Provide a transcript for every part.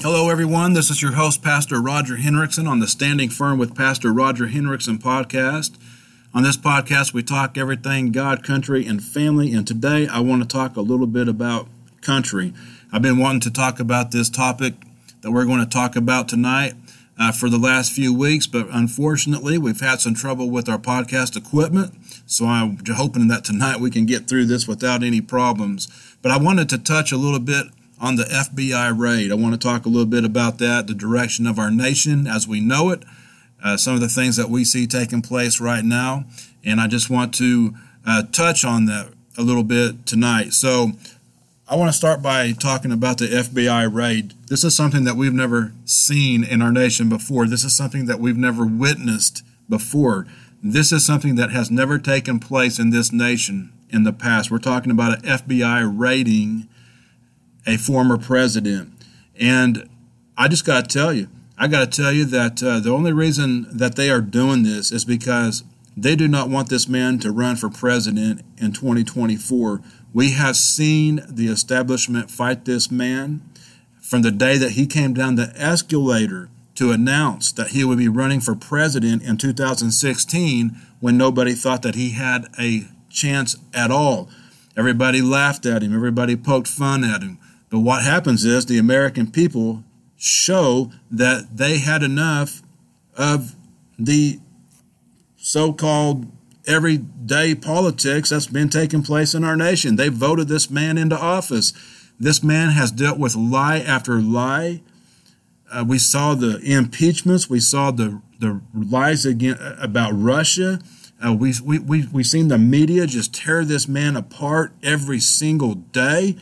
Hello, everyone. This is your host, Pastor Roger Henriksen, on the Standing Firm with Pastor Roger Henriksen podcast. On this podcast, we talk everything God, country, and family. And today, I want to talk a little bit about country. I've been wanting to talk about this topic that we're going to talk about tonight uh, for the last few weeks, but unfortunately, we've had some trouble with our podcast equipment. So I'm hoping that tonight we can get through this without any problems. But I wanted to touch a little bit on the FBI raid. I want to talk a little bit about that, the direction of our nation as we know it, uh, some of the things that we see taking place right now. And I just want to uh, touch on that a little bit tonight. So I want to start by talking about the FBI raid. This is something that we've never seen in our nation before. This is something that we've never witnessed before. This is something that has never taken place in this nation in the past. We're talking about an FBI raiding a former president. And I just got to tell you, I got to tell you that uh, the only reason that they are doing this is because they do not want this man to run for president in 2024. We have seen the establishment fight this man from the day that he came down the escalator to announce that he would be running for president in 2016 when nobody thought that he had a chance at all. Everybody laughed at him, everybody poked fun at him. But what happens is the American people show that they had enough of the so called everyday politics that's been taking place in our nation. They voted this man into office. This man has dealt with lie after lie. Uh, we saw the impeachments. We saw the, the lies again about Russia. Uh, we, we, we, we've seen the media just tear this man apart every single day.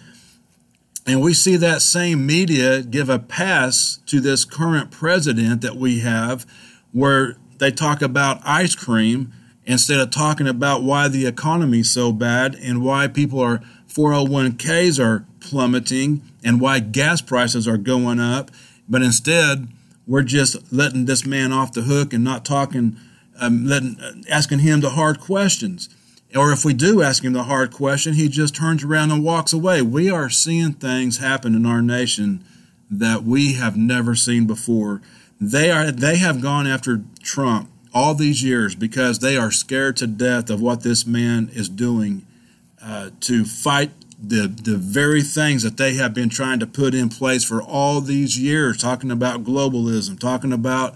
And we see that same media give a pass to this current president that we have, where they talk about ice cream instead of talking about why the economy is so bad and why people are 401ks are plummeting and why gas prices are going up. But instead, we're just letting this man off the hook and not talking, um, letting, asking him the hard questions. Or if we do ask him the hard question, he just turns around and walks away. We are seeing things happen in our nation that we have never seen before. They are they have gone after Trump all these years because they are scared to death of what this man is doing uh, to fight the the very things that they have been trying to put in place for all these years, talking about globalism, talking about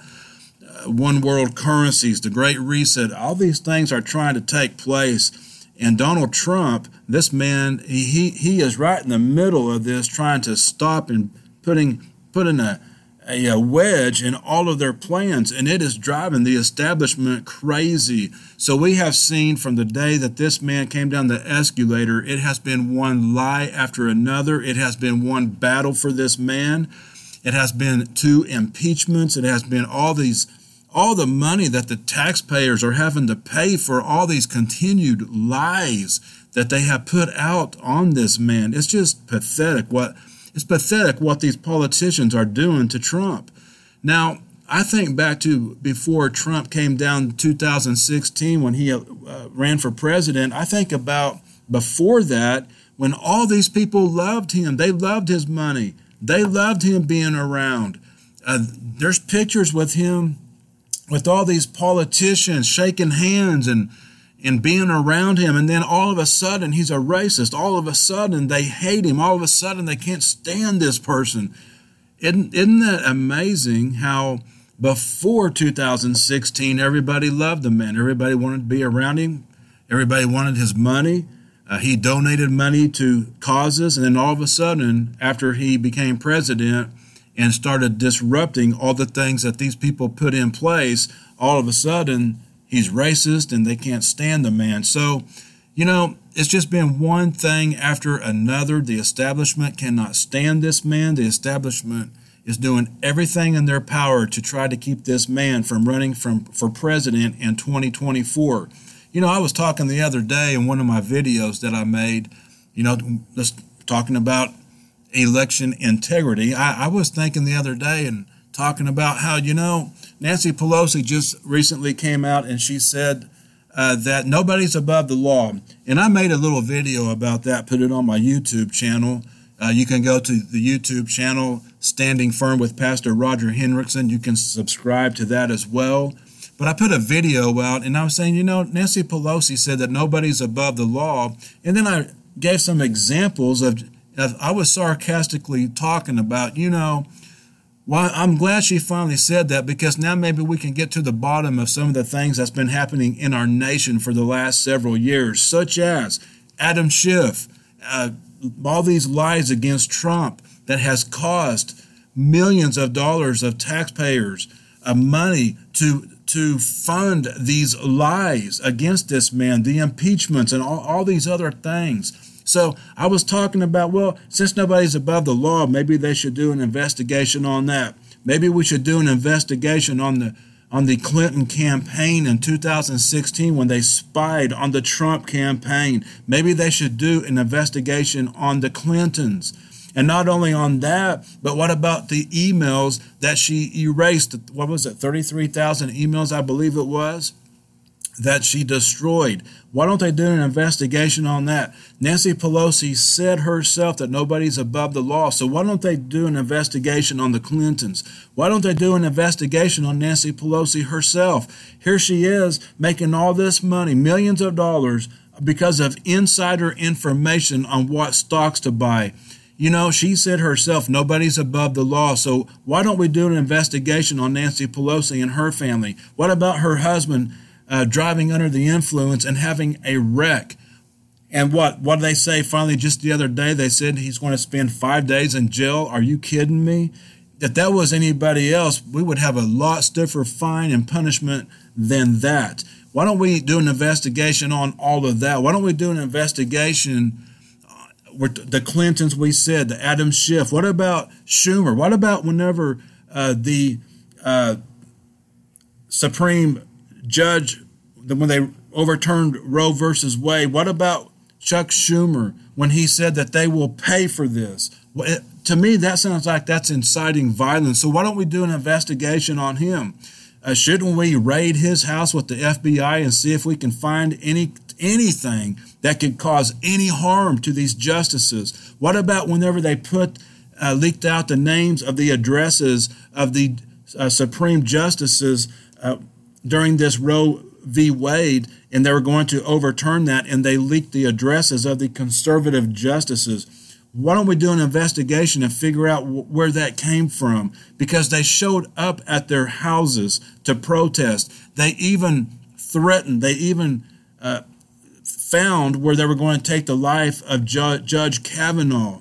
one world currencies, the Great Reset, all these things are trying to take place. And Donald Trump, this man, he, he is right in the middle of this, trying to stop and putting putting a, a, a wedge in all of their plans, and it is driving the establishment crazy. So we have seen from the day that this man came down the escalator, it has been one lie after another. It has been one battle for this man. It has been two impeachments. It has been all these all the money that the taxpayers are having to pay for all these continued lies that they have put out on this man. It's just pathetic what it's pathetic what these politicians are doing to Trump. Now, I think back to before Trump came down 2016 when he uh, ran for president. I think about before that when all these people loved him. They loved his money. They loved him being around. Uh, there's pictures with him with all these politicians shaking hands and and being around him. And then all of a sudden he's a racist. All of a sudden they hate him. All of a sudden they can't stand this person. Isn't, isn't that amazing how before 2016 everybody loved the man. Everybody wanted to be around him. Everybody wanted his money. Uh, he donated money to causes. And then all of a sudden after he became president and started disrupting all the things that these people put in place, all of a sudden he's racist and they can't stand the man. So, you know, it's just been one thing after another. The establishment cannot stand this man. The establishment is doing everything in their power to try to keep this man from running from for president in 2024. You know, I was talking the other day in one of my videos that I made, you know, just talking about election integrity. I, I, was thinking the other day and talking about how, you know, Nancy Pelosi just recently came out and she said uh, that nobody's above the law. And I made a little video about that, put it on my YouTube channel. Uh, you can go to the YouTube channel, Standing Firm with Pastor Roger Henriksen. You can subscribe to that as well. But I put a video out and I was saying, you know, Nancy Pelosi said that nobody's above the law. And then I gave some examples of, of I was sarcastically talking about, you know, well, I'm glad she finally said that because now maybe we can get to the bottom of some of the things that's been happening in our nation for the last several years, such as Adam Schiff, uh, all these lies against Trump that has caused millions of dollars of taxpayers' uh, money to to fund these lies against this man, the impeachments, and all, all these other things. So I was talking about, well, since nobody's above the law, maybe they should do an investigation on that. Maybe we should do an investigation on the on the Clinton campaign in 2016 when they spied on the Trump campaign. Maybe they should do an investigation on the Clintons. And not only on that, but what about the emails that she erased? What was it, 33,000 emails, I believe it was? That she destroyed. Why don't they do an investigation on that? Nancy Pelosi said herself that nobody's above the law. So why don't they do an investigation on the Clintons? Why don't they do an investigation on Nancy Pelosi herself? Here she is making all this money, millions of dollars, because of insider information on what stocks to buy. You know, she said herself, nobody's above the law. So why don't we do an investigation on Nancy Pelosi and her family? What about her husband? Uh, driving under the influence and having a wreck. And what what did they say finally just the other day? They said he's going to spend five days in jail. Are you kidding me? If that was anybody else, we would have a lot stiffer fine and punishment than that. Why don't we do an investigation on all of that? Why don't we do an investigation? Uh, the Clintons, we said, the Adam Schiff. What about Schumer? What about whenever uh, the uh, Supreme judge when they overturned Roe versus Wade. What about Chuck Schumer when he said that they will pay for this? To me, that sounds like that's inciting violence. So why don't we do an investigation on him? Uh, shouldn't we raid his house with the FBI and see if we can find any anything that could cause any harm to these justices? What about whenever they put uh, leaked out the names of the addresses of the uh, Supreme justices? During this Roe v. Wade, and they were going to overturn that, and they leaked the addresses of the conservative justices. Why don't we do an investigation and figure out where that came from? Because they showed up at their houses to protest. They even threatened, they even uh, found where they were going to take the life of Ju- Judge Kavanaugh.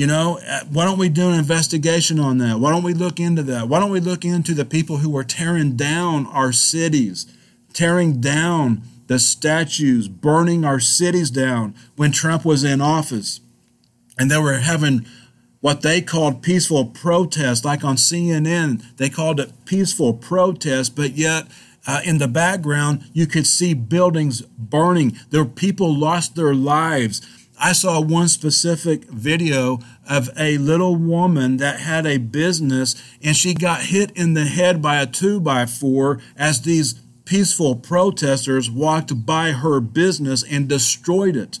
You know, uh, why don't we do an investigation on that? Why don't we look into that? Why don't we look into the people who were tearing down our cities, tearing down the statues, burning our cities down when Trump was in office? And they were having what they called peaceful protest, like on CNN, they called it peaceful protest, but yet uh, in the background, you could see buildings burning. There people lost their lives. I saw one specific video of a little woman that had a business and she got hit in the head by a two by four as these peaceful protesters walked by her business and destroyed it.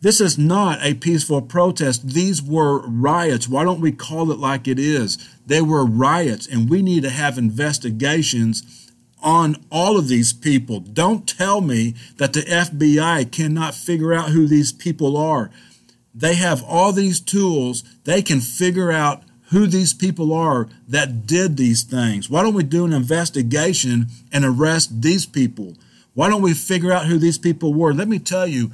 This is not a peaceful protest. These were riots. Why don't we call it like it is? They were riots, and we need to have investigations on all of these people. Don't tell me that the FBI cannot figure out who these people are. They have all these tools, they can figure out who these people are that did these things. Why don't we do an investigation and arrest these people? Why don't we figure out who these people were? Let me tell you,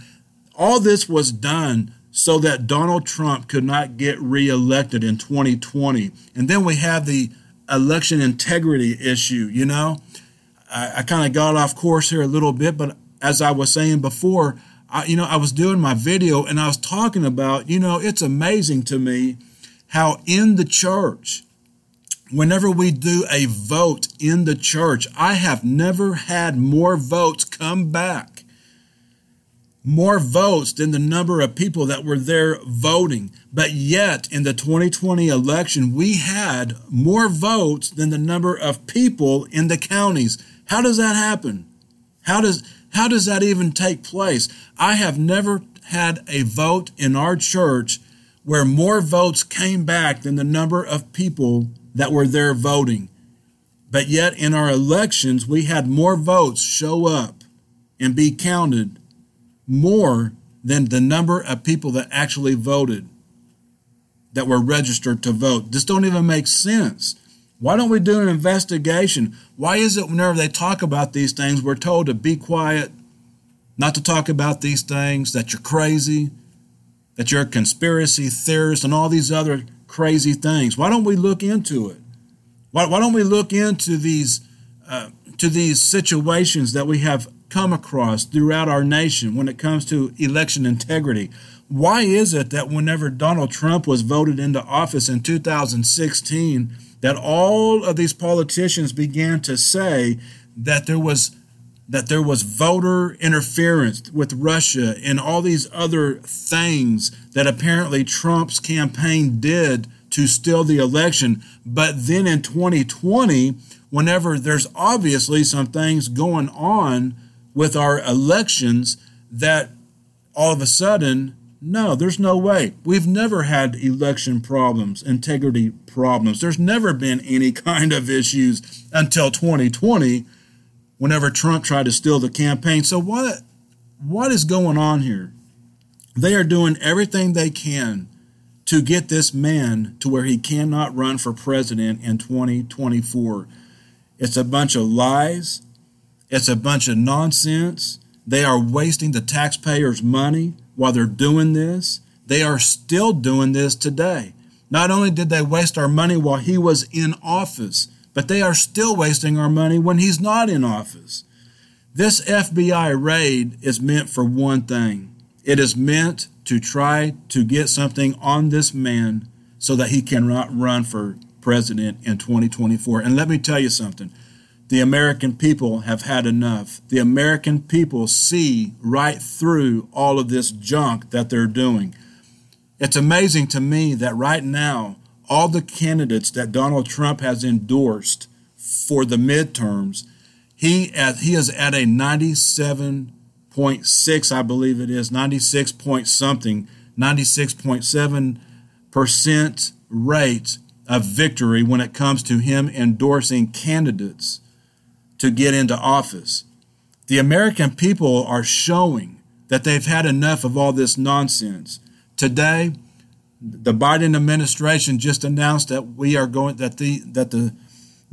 all this was done so that Donald Trump could not get reelected in 2020. And then we have the election integrity issue, you know? I, I kind of got off course here a little bit, but as I was saying before, I, you know, I was doing my video and I was talking about, you know, it's amazing to me how in the church, whenever we do a vote in the church, I have never had more votes come back, more votes than the number of people that were there voting. But yet, in the 2020 election, we had more votes than the number of people in the counties. How does that happen? How does how does that even take place? I have never had a vote in our church where more votes came back than the number of people that were there voting. But yet, in our elections, we had more votes show up and be counted more than the number of people that actually voted, that were registered to vote. This don't even make sense. Why don't we do an investigation? Why is it whenever they talk about these things, we're told to be quiet, not to talk about these things, that you're crazy, that you're a conspiracy theorist, and all these other crazy things? Why don't we look into it? Why, why don't we look into these uh, to these situations that we have come across throughout our nation when it comes to election integrity? Why is it that whenever Donald Trump was voted into office in 2016, that all of these politicians began to say that there was that there was voter interference with Russia and all these other things that apparently Trump's campaign did to steal the election. But then in 2020, whenever there's obviously some things going on with our elections, that all of a sudden, no, there's no way. We've never had election problems, integrity problems. There's never been any kind of issues until 2020 whenever Trump tried to steal the campaign. So what what is going on here? They are doing everything they can to get this man to where he cannot run for president in 2024. It's a bunch of lies. It's a bunch of nonsense. They are wasting the taxpayers' money while they're doing this. They are still doing this today. Not only did they waste our money while he was in office, but they are still wasting our money when he's not in office. This FBI raid is meant for one thing it is meant to try to get something on this man so that he cannot run for president in 2024. And let me tell you something the American people have had enough. The American people see right through all of this junk that they're doing. It's amazing to me that right now, all the candidates that Donald Trump has endorsed for the midterms, he, at, he is at a 97.6, I believe it is, 96 point something, 96.7 percent rate of victory when it comes to him endorsing candidates to get into office. The American people are showing that they've had enough of all this nonsense. Today, the Biden administration just announced that we are going that the that the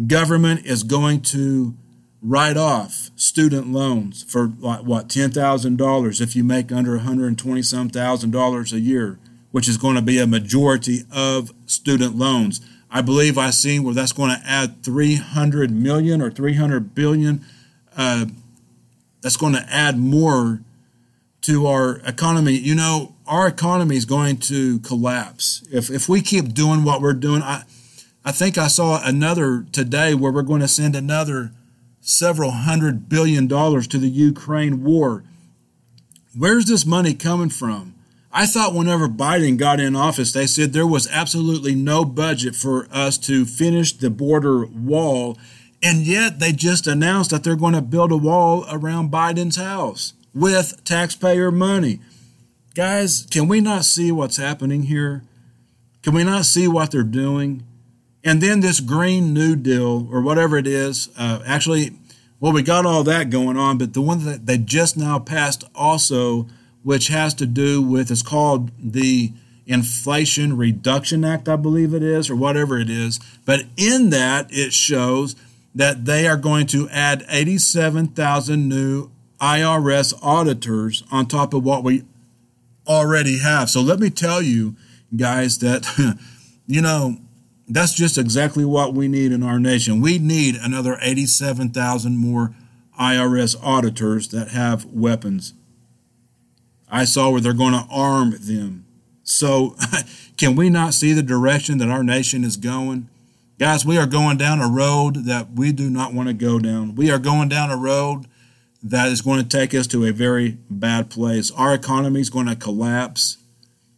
government is going to write off student loans for like what ten thousand dollars if you make under 120 some thousand dollars a year, which is going to be a majority of student loans. I believe I seen where that's going to add 300 million or 300 billion. Uh, that's going to add more to our economy. You know, our economy is going to collapse if if we keep doing what we're doing. I I think I saw another today where we're going to send another several hundred billion dollars to the Ukraine war. Where's this money coming from? I thought whenever Biden got in office, they said there was absolutely no budget for us to finish the border wall. And yet they just announced that they're going to build a wall around Biden's house with taxpayer money. Guys, can we not see what's happening here? Can we not see what they're doing? And then this Green New Deal, or whatever it is, uh, actually, well, we got all that going on, but the one that they just now passed also, which has to do with, it's called the Inflation Reduction Act, I believe it is, or whatever it is. But in that, it shows that they are going to add 87,000 new IRS auditors on top of what we already have. So let me tell you, guys, that, you know, that's just exactly what we need in our nation. We need another 87,000 more IRS auditors that have weapons. I saw where they're going to arm them. So, can we not see the direction that our nation is going? Guys, we are going down a road that we do not want to go down. We are going down a road that is going to take us to a very bad place. Our economy is going to collapse.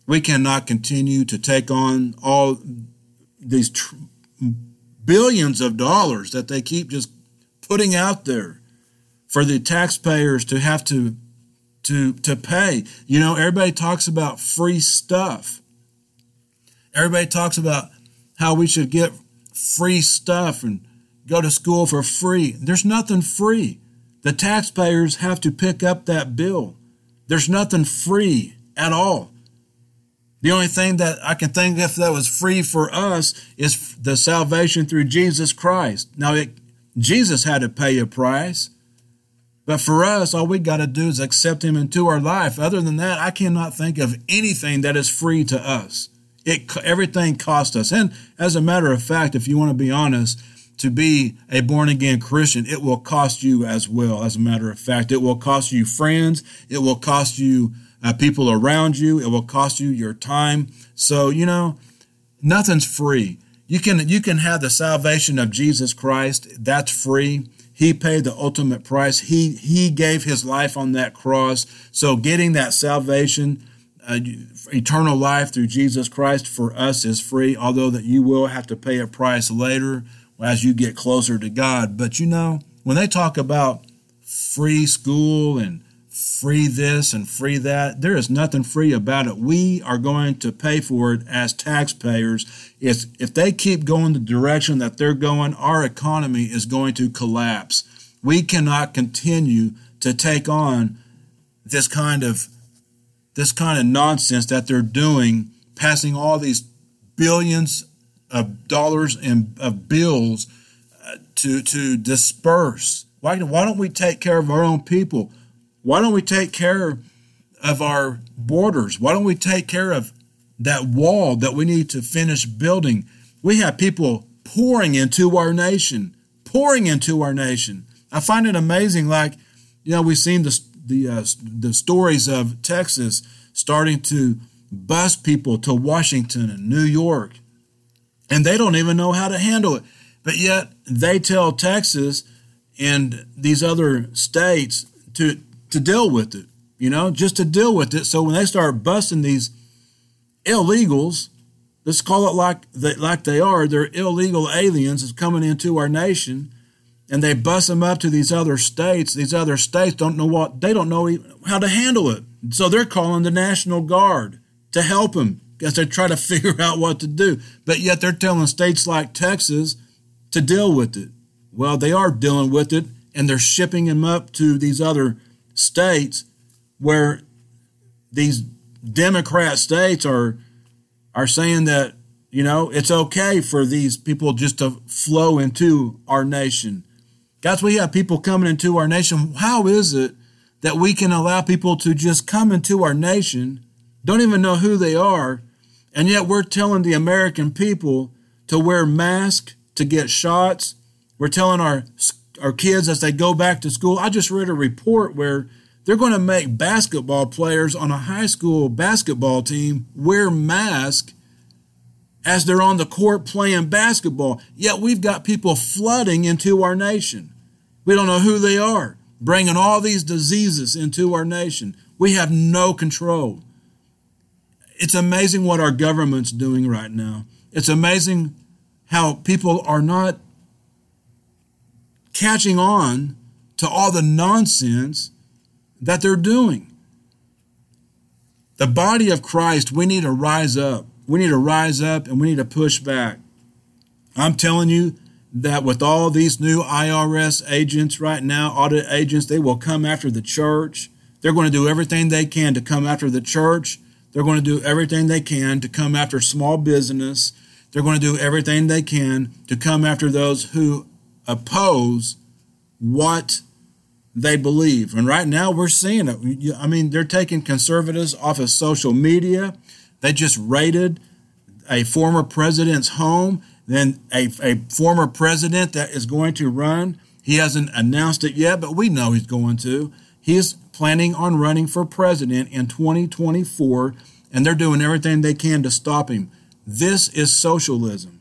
We cannot continue to take on all these tr- billions of dollars that they keep just putting out there for the taxpayers to have to to to pay. You know, everybody talks about free stuff. Everybody talks about how we should get free stuff and go to school for free. There's nothing free. The taxpayers have to pick up that bill. There's nothing free at all. The only thing that I can think of that was free for us is the salvation through Jesus Christ. Now, it, Jesus had to pay a price, but for us, all we got to do is accept Him into our life. Other than that, I cannot think of anything that is free to us. It everything cost us. And as a matter of fact, if you want to be honest, to be a born again Christian, it will cost you as well. As a matter of fact, it will cost you friends. It will cost you uh, people around you. It will cost you your time. So, you know, nothing's free. You can, you can have the salvation of Jesus Christ. That's free. He paid the ultimate price. He, he gave his life on that cross. So getting that salvation, uh, eternal life through Jesus Christ for us is free, although that you will have to pay a price later as you get closer to God. But you know, when they talk about free school and free this and free that, there is nothing free about it. We are going to pay for it as taxpayers. If, if they keep going the direction that they're going, our economy is going to collapse. We cannot continue to take on this kind of this kind of nonsense that they're doing, passing all these billions of dollars and of bills uh, to to disperse. Why, why don't we take care of our own people? Why don't we take care of our borders? Why don't we take care of that wall that we need to finish building? We have people pouring into our nation, pouring into our nation. I find it amazing. Like, you know, we've seen the the uh, the stories of Texas starting to bus people to Washington and New York and they don't even know how to handle it. But yet they tell Texas and these other states to to deal with it, you know, just to deal with it. So when they start busting these illegals, let's call it like they, like they are, they're illegal aliens that's coming into our nation, and they bust them up to these other states. These other states don't know what they don't know how to handle it, so they're calling the National Guard to help them as they try to figure out what to do. But yet they're telling states like Texas to deal with it. Well, they are dealing with it, and they're shipping them up to these other states where these Democrat states are are saying that you know it's okay for these people just to flow into our nation. Guys, we have people coming into our nation. How is it that we can allow people to just come into our nation, don't even know who they are, and yet we're telling the American people to wear masks, to get shots. We're telling our our kids as they go back to school. I just read a report where they're going to make basketball players on a high school basketball team wear masks as they're on the court playing basketball. Yet we've got people flooding into our nation. We don't know who they are, bringing all these diseases into our nation. We have no control it's amazing what our government's doing right now. It's amazing how people are not catching on to all the nonsense that they're doing. The body of Christ, we need to rise up. We need to rise up and we need to push back. I'm telling you that with all these new IRS agents right now, audit agents, they will come after the church. They're going to do everything they can to come after the church they're going to do everything they can to come after small business. They're going to do everything they can to come after those who oppose what they believe. And right now we're seeing it. I mean, they're taking conservatives off of social media. They just raided a former president's home, then a, a former president that is going to run. He hasn't announced it yet, but we know he's going to. He's planning on running for president in 2024, and they're doing everything they can to stop him. This is socialism.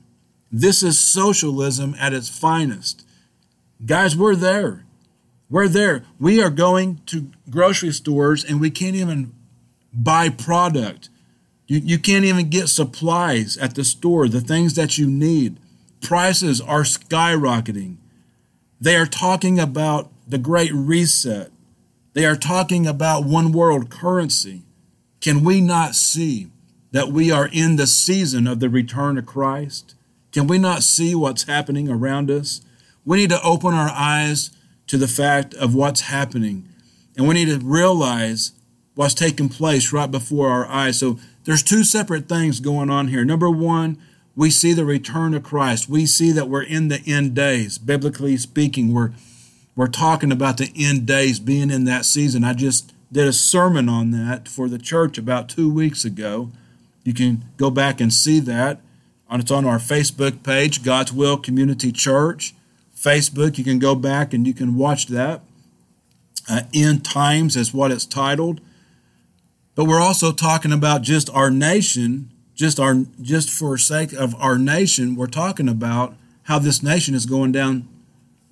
This is socialism at its finest. Guys, we're there. We're there. We are going to grocery stores and we can't even buy product. You, you can't even get supplies at the store, the things that you need. Prices are skyrocketing. They are talking about the Great Reset. They are talking about one world currency. Can we not see that we are in the season of the return of Christ? Can we not see what's happening around us? We need to open our eyes to the fact of what's happening. And we need to realize what's taking place right before our eyes. So there's two separate things going on here. Number one, we see the return of Christ. We see that we're in the end days. Biblically speaking, we're we're talking about the end days being in that season. I just did a sermon on that for the church about two weeks ago. You can go back and see that. It's on our Facebook page, God's Will Community Church. Facebook, you can go back and you can watch that. Uh, End Times is what it's titled. But we're also talking about just our nation, just our just for sake of our nation, we're talking about how this nation is going down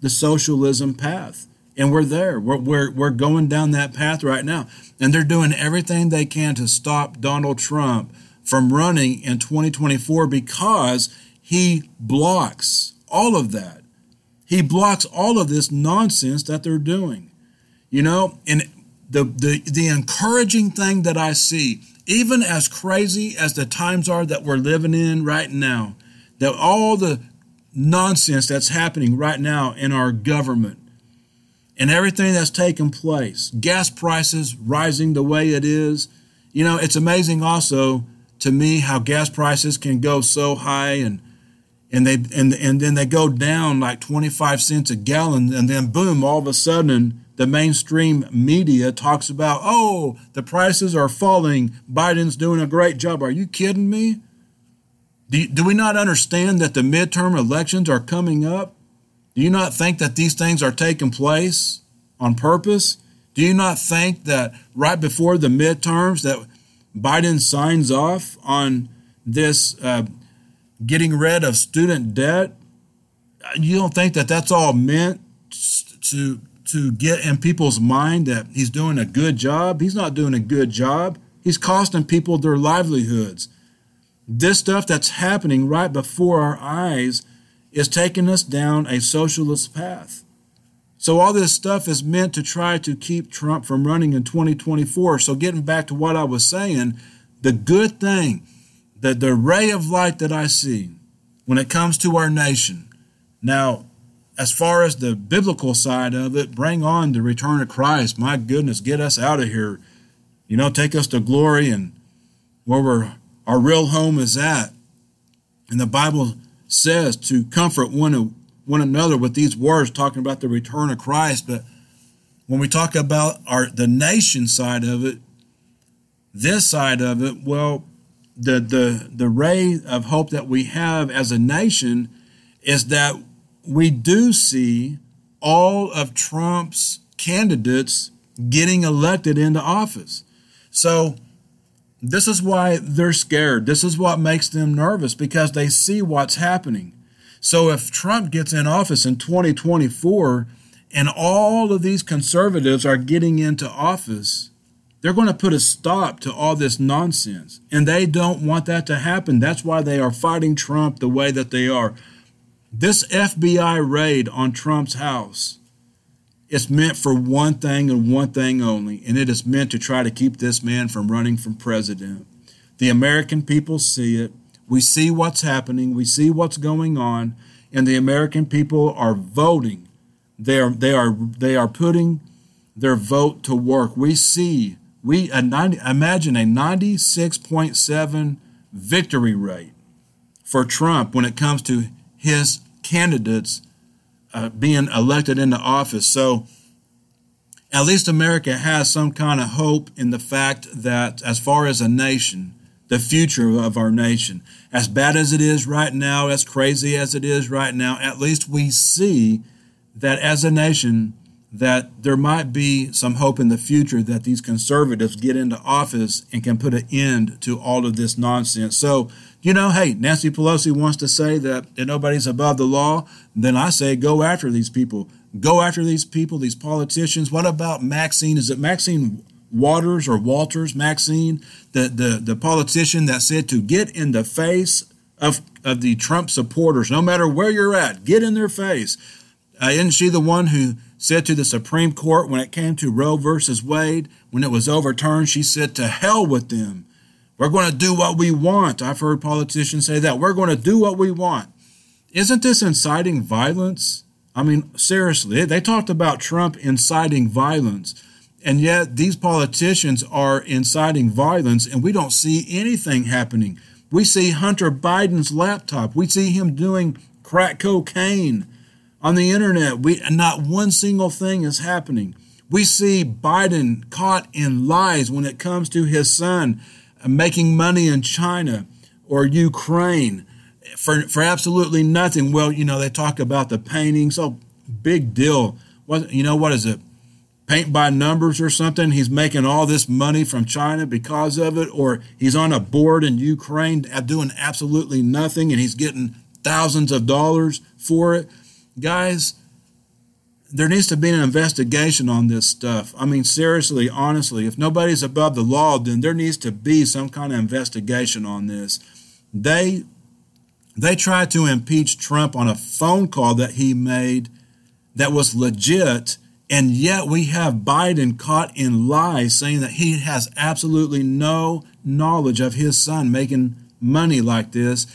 the socialism path. And we're there. We're, we're, we're going down that path right now. And they're doing everything they can to stop Donald Trump from running in 2024 because he blocks all of that. He blocks all of this nonsense that they're doing. You know, and the, the, the encouraging thing that I see, even as crazy as the times are that we're living in right now, that all the nonsense that's happening right now in our government and everything that's taking place, gas prices rising the way it is. You know, it's amazing also to me how gas prices can go so high and and they and and then they go down like 25 cents a gallon and then boom all of a sudden the mainstream media talks about oh the prices are falling Biden's doing a great job are you kidding me do, do we not understand that the midterm elections are coming up? Do you not think that these things are taking place on purpose? Do you not think that right before the midterms that Biden signs off on this uh, getting rid of student debt? You don't think that that's all meant to to get in people's mind that he's doing a good job? He's not doing a good job. He's costing people their livelihoods. This stuff that's happening right before our eyes is taking us down a socialist path. So, all this stuff is meant to try to keep Trump from running in 2024. So, getting back to what I was saying, the good thing, the, the ray of light that I see when it comes to our nation. Now, as far as the biblical side of it, bring on the return of Christ. My goodness, get us out of here. You know, take us to glory and where we're our real home is at. And the Bible says to comfort one, one another with these words, talking about the return of Christ. But when we talk about our the nation side of it, this side of it, well, the the the ray of hope that we have as a nation is that we do see all of Trump's candidates getting elected into office. So this is why they're scared. This is what makes them nervous because they see what's happening. So if Trump gets in office in 2024 and all of these conservatives are getting into office, they're going to put a stop to all this nonsense. And they don't want that to happen. That's why they are fighting Trump the way that they are. This FBI raid on Trump's house it's meant for one thing and one thing only, and it is meant to try to keep this man from running for president. The American people see it. We see what's happening. We see what's going on, and the American people are voting. They are they are they are putting their vote to work. We see we a 90, imagine a 96.7 victory rate for Trump when it comes to his candidates uh, being elected into office. So at least America has some kind of hope in the fact that, as far as a nation, the future of our nation, as bad as it is right now, as crazy as it is right now, at least we see that as a nation, that there might be some hope in the future that these conservatives get into office and can put an end to all of this nonsense. So you know, hey, Nancy Pelosi wants to say that, nobody's above the law. Then I say go after these people. Go after these people, these politicians. What about Maxine? Is it Maxine Waters or Walters? Maxine, the, the, the politician that said to get in the face of, of the Trump supporters, no matter where you're at, get in their face. Uh, isn't she the one who said to the Supreme Court when it came to Roe versus Wade, when it was overturned, she said, to hell with them We're going to do what we want. I've heard politicians say that. We're going to do what we want. Isn't this inciting violence? I mean, seriously, they talked about Trump inciting violence. And yet, these politicians are inciting violence, and we don't see anything happening. We see Hunter Biden's laptop. We see him doing crack cocaine on the internet. We not one single thing is happening. We see Biden caught in lies when it comes to his son uh, making money in China or Ukraine for for absolutely nothing. Well, you know, they talk about the paintings. Oh, big deal. What you know what is it? Paint by numbers or something. He's making all this money from China because of it, or he's on a board in Ukraine uh, doing absolutely nothing and he's getting thousands of dollars for it. Guys, there needs to be an investigation on this stuff. I mean, seriously, honestly, if nobody's above the law, then there needs to be some kind of investigation on this. They they tried to impeach Trump on a phone call that he made that was legit and yet we have Biden caught in lies saying that he has absolutely no knowledge of his son making money like this.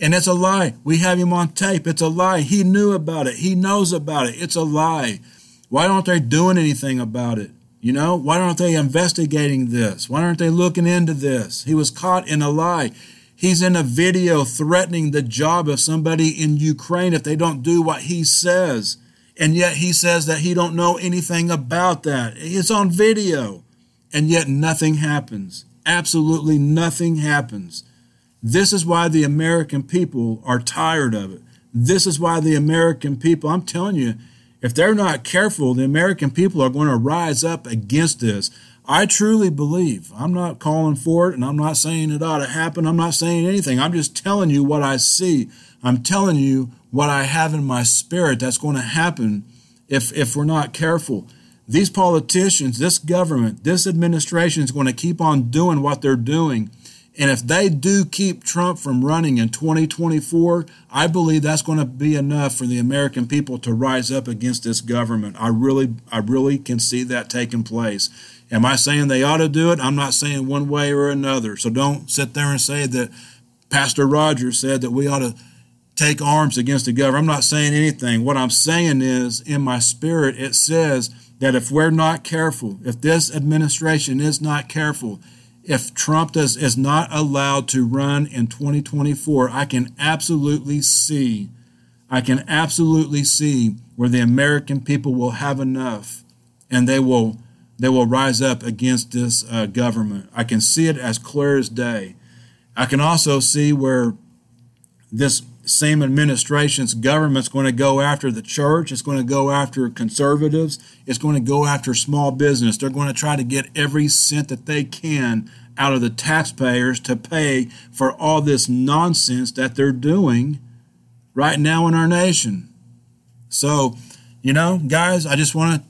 And it's a lie. We have him on tape. It's a lie. He knew about it. He knows about it. It's a lie. Why aren't they doing anything about it? You know, why aren't they investigating this? Why aren't they looking into this? He was caught in a lie. He's in a video threatening the job of somebody in Ukraine if they don't do what he says and yet he says that he don't know anything about that. It's on video, and yet nothing happens. Absolutely nothing happens. This is why the American people are tired of it. This is why the American people, I'm telling you, if they're not careful, the American people are going to rise up against this. I truly believe. I'm not calling for it and I'm not saying it ought to happen. I'm not saying anything. I'm just telling you what I see. I'm telling you what I have in my spirit that's going to happen if, if we're not careful. These politicians, this government, this administration is going to keep on doing what they're doing. And if they do keep Trump from running in 2024, I believe that's going to be enough for the American people to rise up against this government. I really, I really can see that taking place. Am I saying they ought to do it? I'm not saying one way or another. So don't sit there and say that Pastor Rogers said that we ought to take arms against the government. I'm not saying anything. What I'm saying is, in my spirit, it says that if we're not careful, if this administration is not careful, if Trump does, is not allowed to run in 2024, I can absolutely see, I can absolutely see where the American people will have enough, and they will they will rise up against this uh, government. I can see it as clear as day. I can also see where this same administration's government's going to go after the church. It's going to go after conservatives. It's going to go after small business. They're going to try to get every cent that they can out of the taxpayers to pay for all this nonsense that they're doing right now in our nation. So, you know, guys, I just want to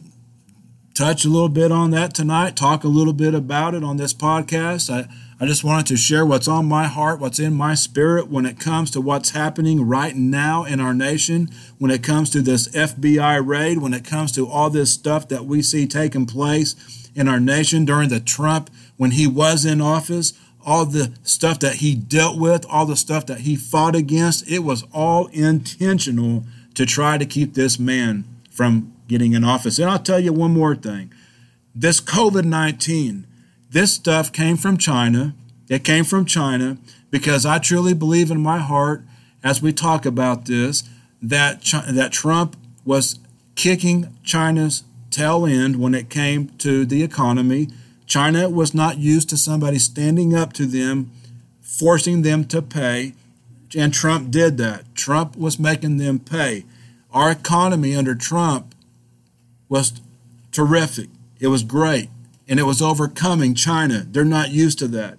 touch a little bit on that tonight, talk a little bit about it on this podcast. I I just wanted to share what's on my heart, what's in my spirit when it comes to what's happening right now in our nation, when it comes to this FBI raid, when it comes to all this stuff that we see taking place in our nation during the Trump, when he was in office, all the stuff that he dealt with, all the stuff that he fought against, it was all intentional to try to keep this man from getting in office. And I'll tell you one more thing this COVID 19 this stuff came from China. It came from China because I truly believe in my heart, as we talk about this, that that Trump was kicking China's tail end when it came to the economy. China was not used to somebody standing up to them, forcing them to pay, and Trump did that. Trump was making them pay. Our economy under Trump was terrific. It was great and it was overcoming China. They're not used to that.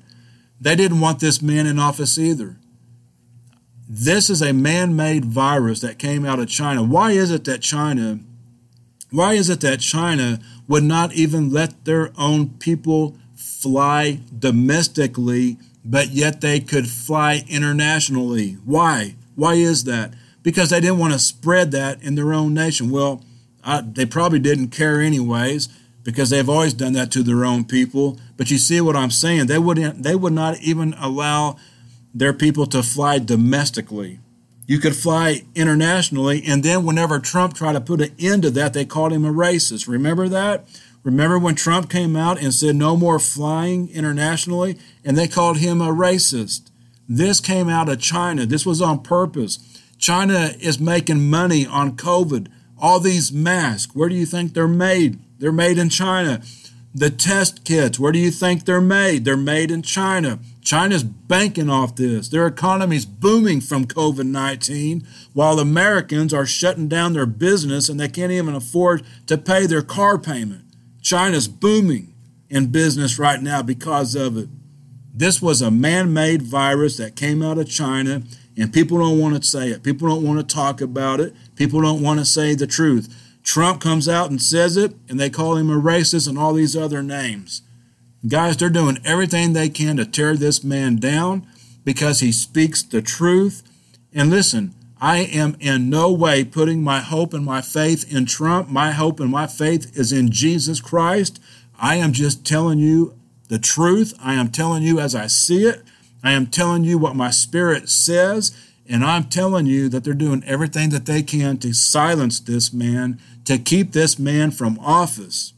They didn't want this man in office either. This is a man made virus that came out of China. Why is it that China, why is it that China would not even let their own people fly domestically, but yet they could fly internationally? Why? Why is that? Because they didn't want to spread that in their own nation. Well, I, they probably didn't care anyways because they've always done that to their own people. But you see what I'm saying? They wouldn't they would not even allow their people to fly domestically. You could fly internationally, and then whenever Trump tried to put an end to that, they called him a racist. Remember that? Remember when Trump came out and said no more flying internationally, and they called him a racist? This came out of China. This was on purpose. China is making money on COVID. All these masks, where do you think they're made? They're made in China. The test kits, where do you think they're made? They're made in China. China's banking off this. Their economy's booming from COVID 19, while Americans are shutting down their business and they can't even afford to pay their car payment. China's booming in business right now because of it. This was a man made virus that came out of China and people don't want to say it. People don't want to talk about it. People don't want to say the truth. Trump comes out and says it, and they call him a racist and all these other names. Guys, they're doing everything they can to tear this man down because he speaks the truth. And listen, I am in no way putting my hope and my faith in Trump. My hope and my faith is in Jesus Christ. I am just telling you the truth. I am telling you as I see it. I am telling you what my spirit says, and I'm telling you that they're doing everything that they can to silence this man, to keep this man from office.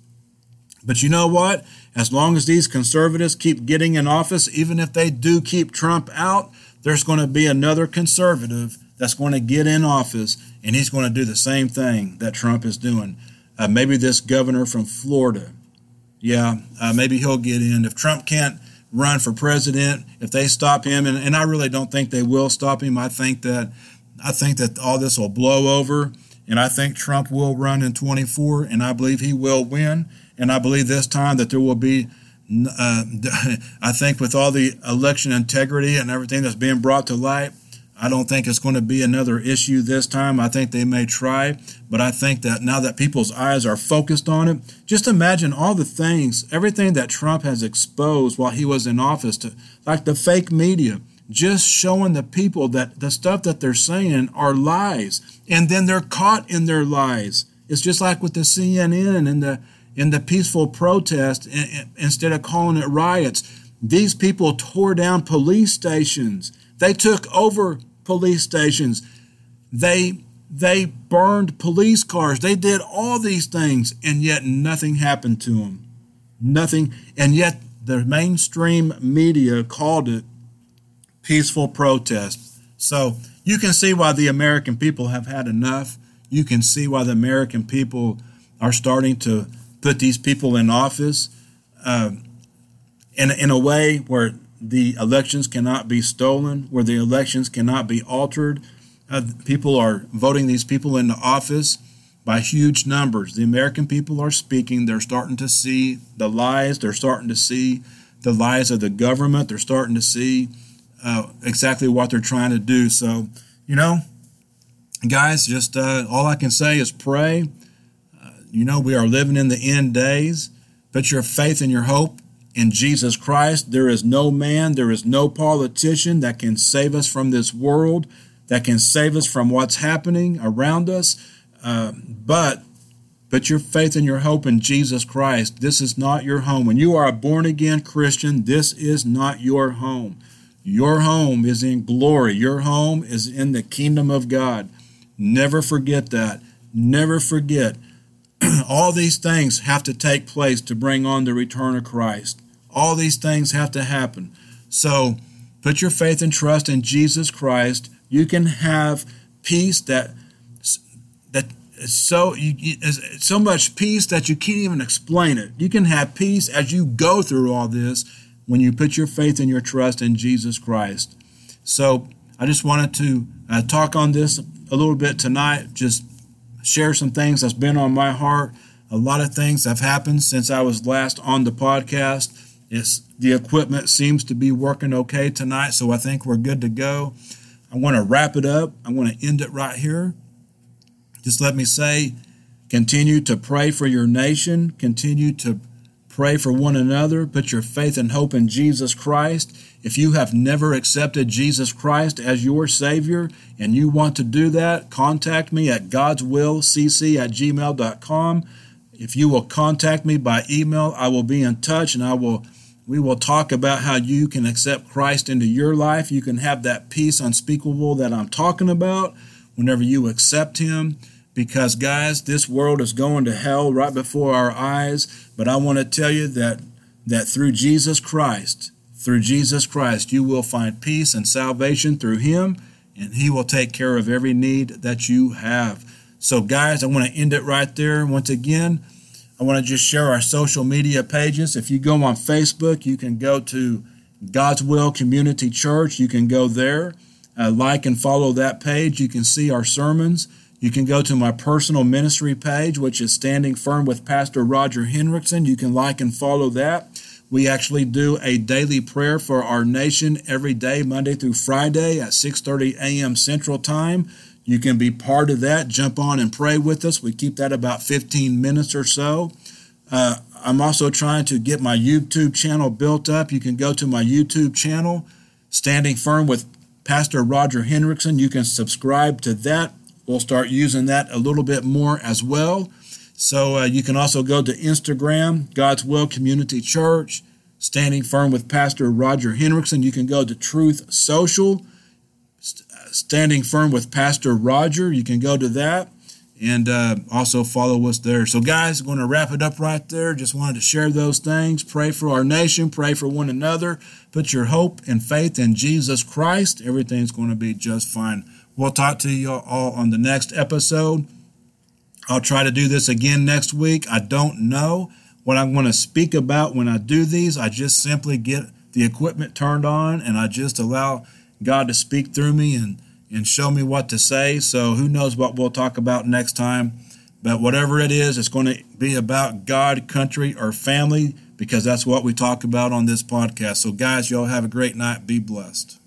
But you know what? As long as these conservatives keep getting in office, even if they do keep Trump out, there's going to be another conservative that's going to get in office, and he's going to do the same thing that Trump is doing. Uh, maybe this governor from Florida. Yeah, uh, maybe he'll get in. If Trump can't run for president if they stop him and, and I really don't think they will stop him. I think that I think that all this will blow over and I think Trump will run in 24 and I believe he will win and I believe this time that there will be uh, I think with all the election integrity and everything that's being brought to light I don't think it's going to be another issue this time. I think they may try, but I think that now that people's eyes are focused on it, just imagine all the things, everything that Trump has exposed while he was in office, to, like the fake media, just showing the people that the stuff that they're saying are lies, and then they're caught in their lies. It's just like with the CNN and the in the peaceful protest, instead of calling it riots, these people tore down police stations. They took over police stations. They they burned police cars. They did all these things, and yet nothing happened to them. Nothing, and yet the mainstream media called it peaceful protest. So you can see why the American people have had enough. You can see why the American people are starting to put these people in office uh, in, in a way where the elections cannot be stolen, where the elections cannot be altered. Uh, people are voting these people into office by huge numbers. The American people are speaking. They're starting to see the lies. They're starting to see the lies of the government. They're starting to see uh, exactly what they're trying to do. So, you know, guys, just uh, all I can say is pray. Uh, you know, we are living in the end days. Put your faith and your hope in Jesus Christ. There is no man, there is no politician that can save us from this world, that can save us from what's happening around us. Uh, but your faith and your hope in Jesus Christ. This is not your home. When you are a born again Christian, this is not your home. Your home is in glory. Your home is in the kingdom of God. Never forget that. Never forget all these things have to take place to bring on the return of Christ. All these things have to happen. So put your faith and trust in Jesus Christ. You can have peace that that is so you, is so much peace that you can't even explain it. You can have peace as you go through all this when you put your faith and your trust in Jesus Christ. So I just wanted to uh, talk on this a little bit tonight. Just share some things that's been on my heart. A lot of things have happened since I was last on the podcast. It's, the equipment seems to be working okay tonight, so I think we're good to go. I want to wrap it up. I want to end it right here. Just let me say continue to pray for your nation, continue to pray for one another, put your faith and hope in Jesus Christ. If you have never accepted Jesus Christ as your Savior and you want to do that, contact me at godswillcc at gmail.com. If you will contact me by email, I will be in touch and I will we will talk about how you can accept Christ into your life. You can have that peace unspeakable that I'm talking about whenever you accept him because guys, this world is going to hell right before our eyes, but I want to tell you that that through Jesus Christ, through Jesus Christ, you will find peace and salvation through him and he will take care of every need that you have. So guys, I want to end it right there once again. I want to just share our social media pages. If you go on Facebook, you can go to God's Will Community Church. You can go there, uh, like and follow that page. You can see our sermons. You can go to my personal ministry page, which is Standing Firm with Pastor Roger Henriksen. You can like and follow that. We actually do a daily prayer for our nation every day, Monday through Friday at 6:30 a.m. Central Time. You can be part of that. Jump on and pray with us. We keep that about 15 minutes or so. Uh, I'm also trying to get my YouTube channel built up. You can go to my YouTube channel, Standing Firm with Pastor Roger Henriksen. You can subscribe to that. We'll start using that a little bit more as well. So uh, you can also go to Instagram, God's Will Community Church, Standing Firm with Pastor Roger Henriksen. You can go to Truth Social Standing Firm with Pastor Roger. You can go to that and uh, also follow us there. So, guys, going to wrap it up right there. Just wanted to share those things. Pray for our nation, pray for one another. Put your hope and faith in Jesus Christ. Everything's going to be just fine. We'll talk to you all on the next episode. I'll try to do this again next week. I don't know what I'm going to speak about when I do these. I just simply get the equipment turned on and I just allow God to speak through me and, and show me what to say. So who knows what we'll talk about next time. But whatever it is, it's going to be about God, country, or family because that's what we talk about on this podcast. So, guys, y'all have a great night. Be blessed.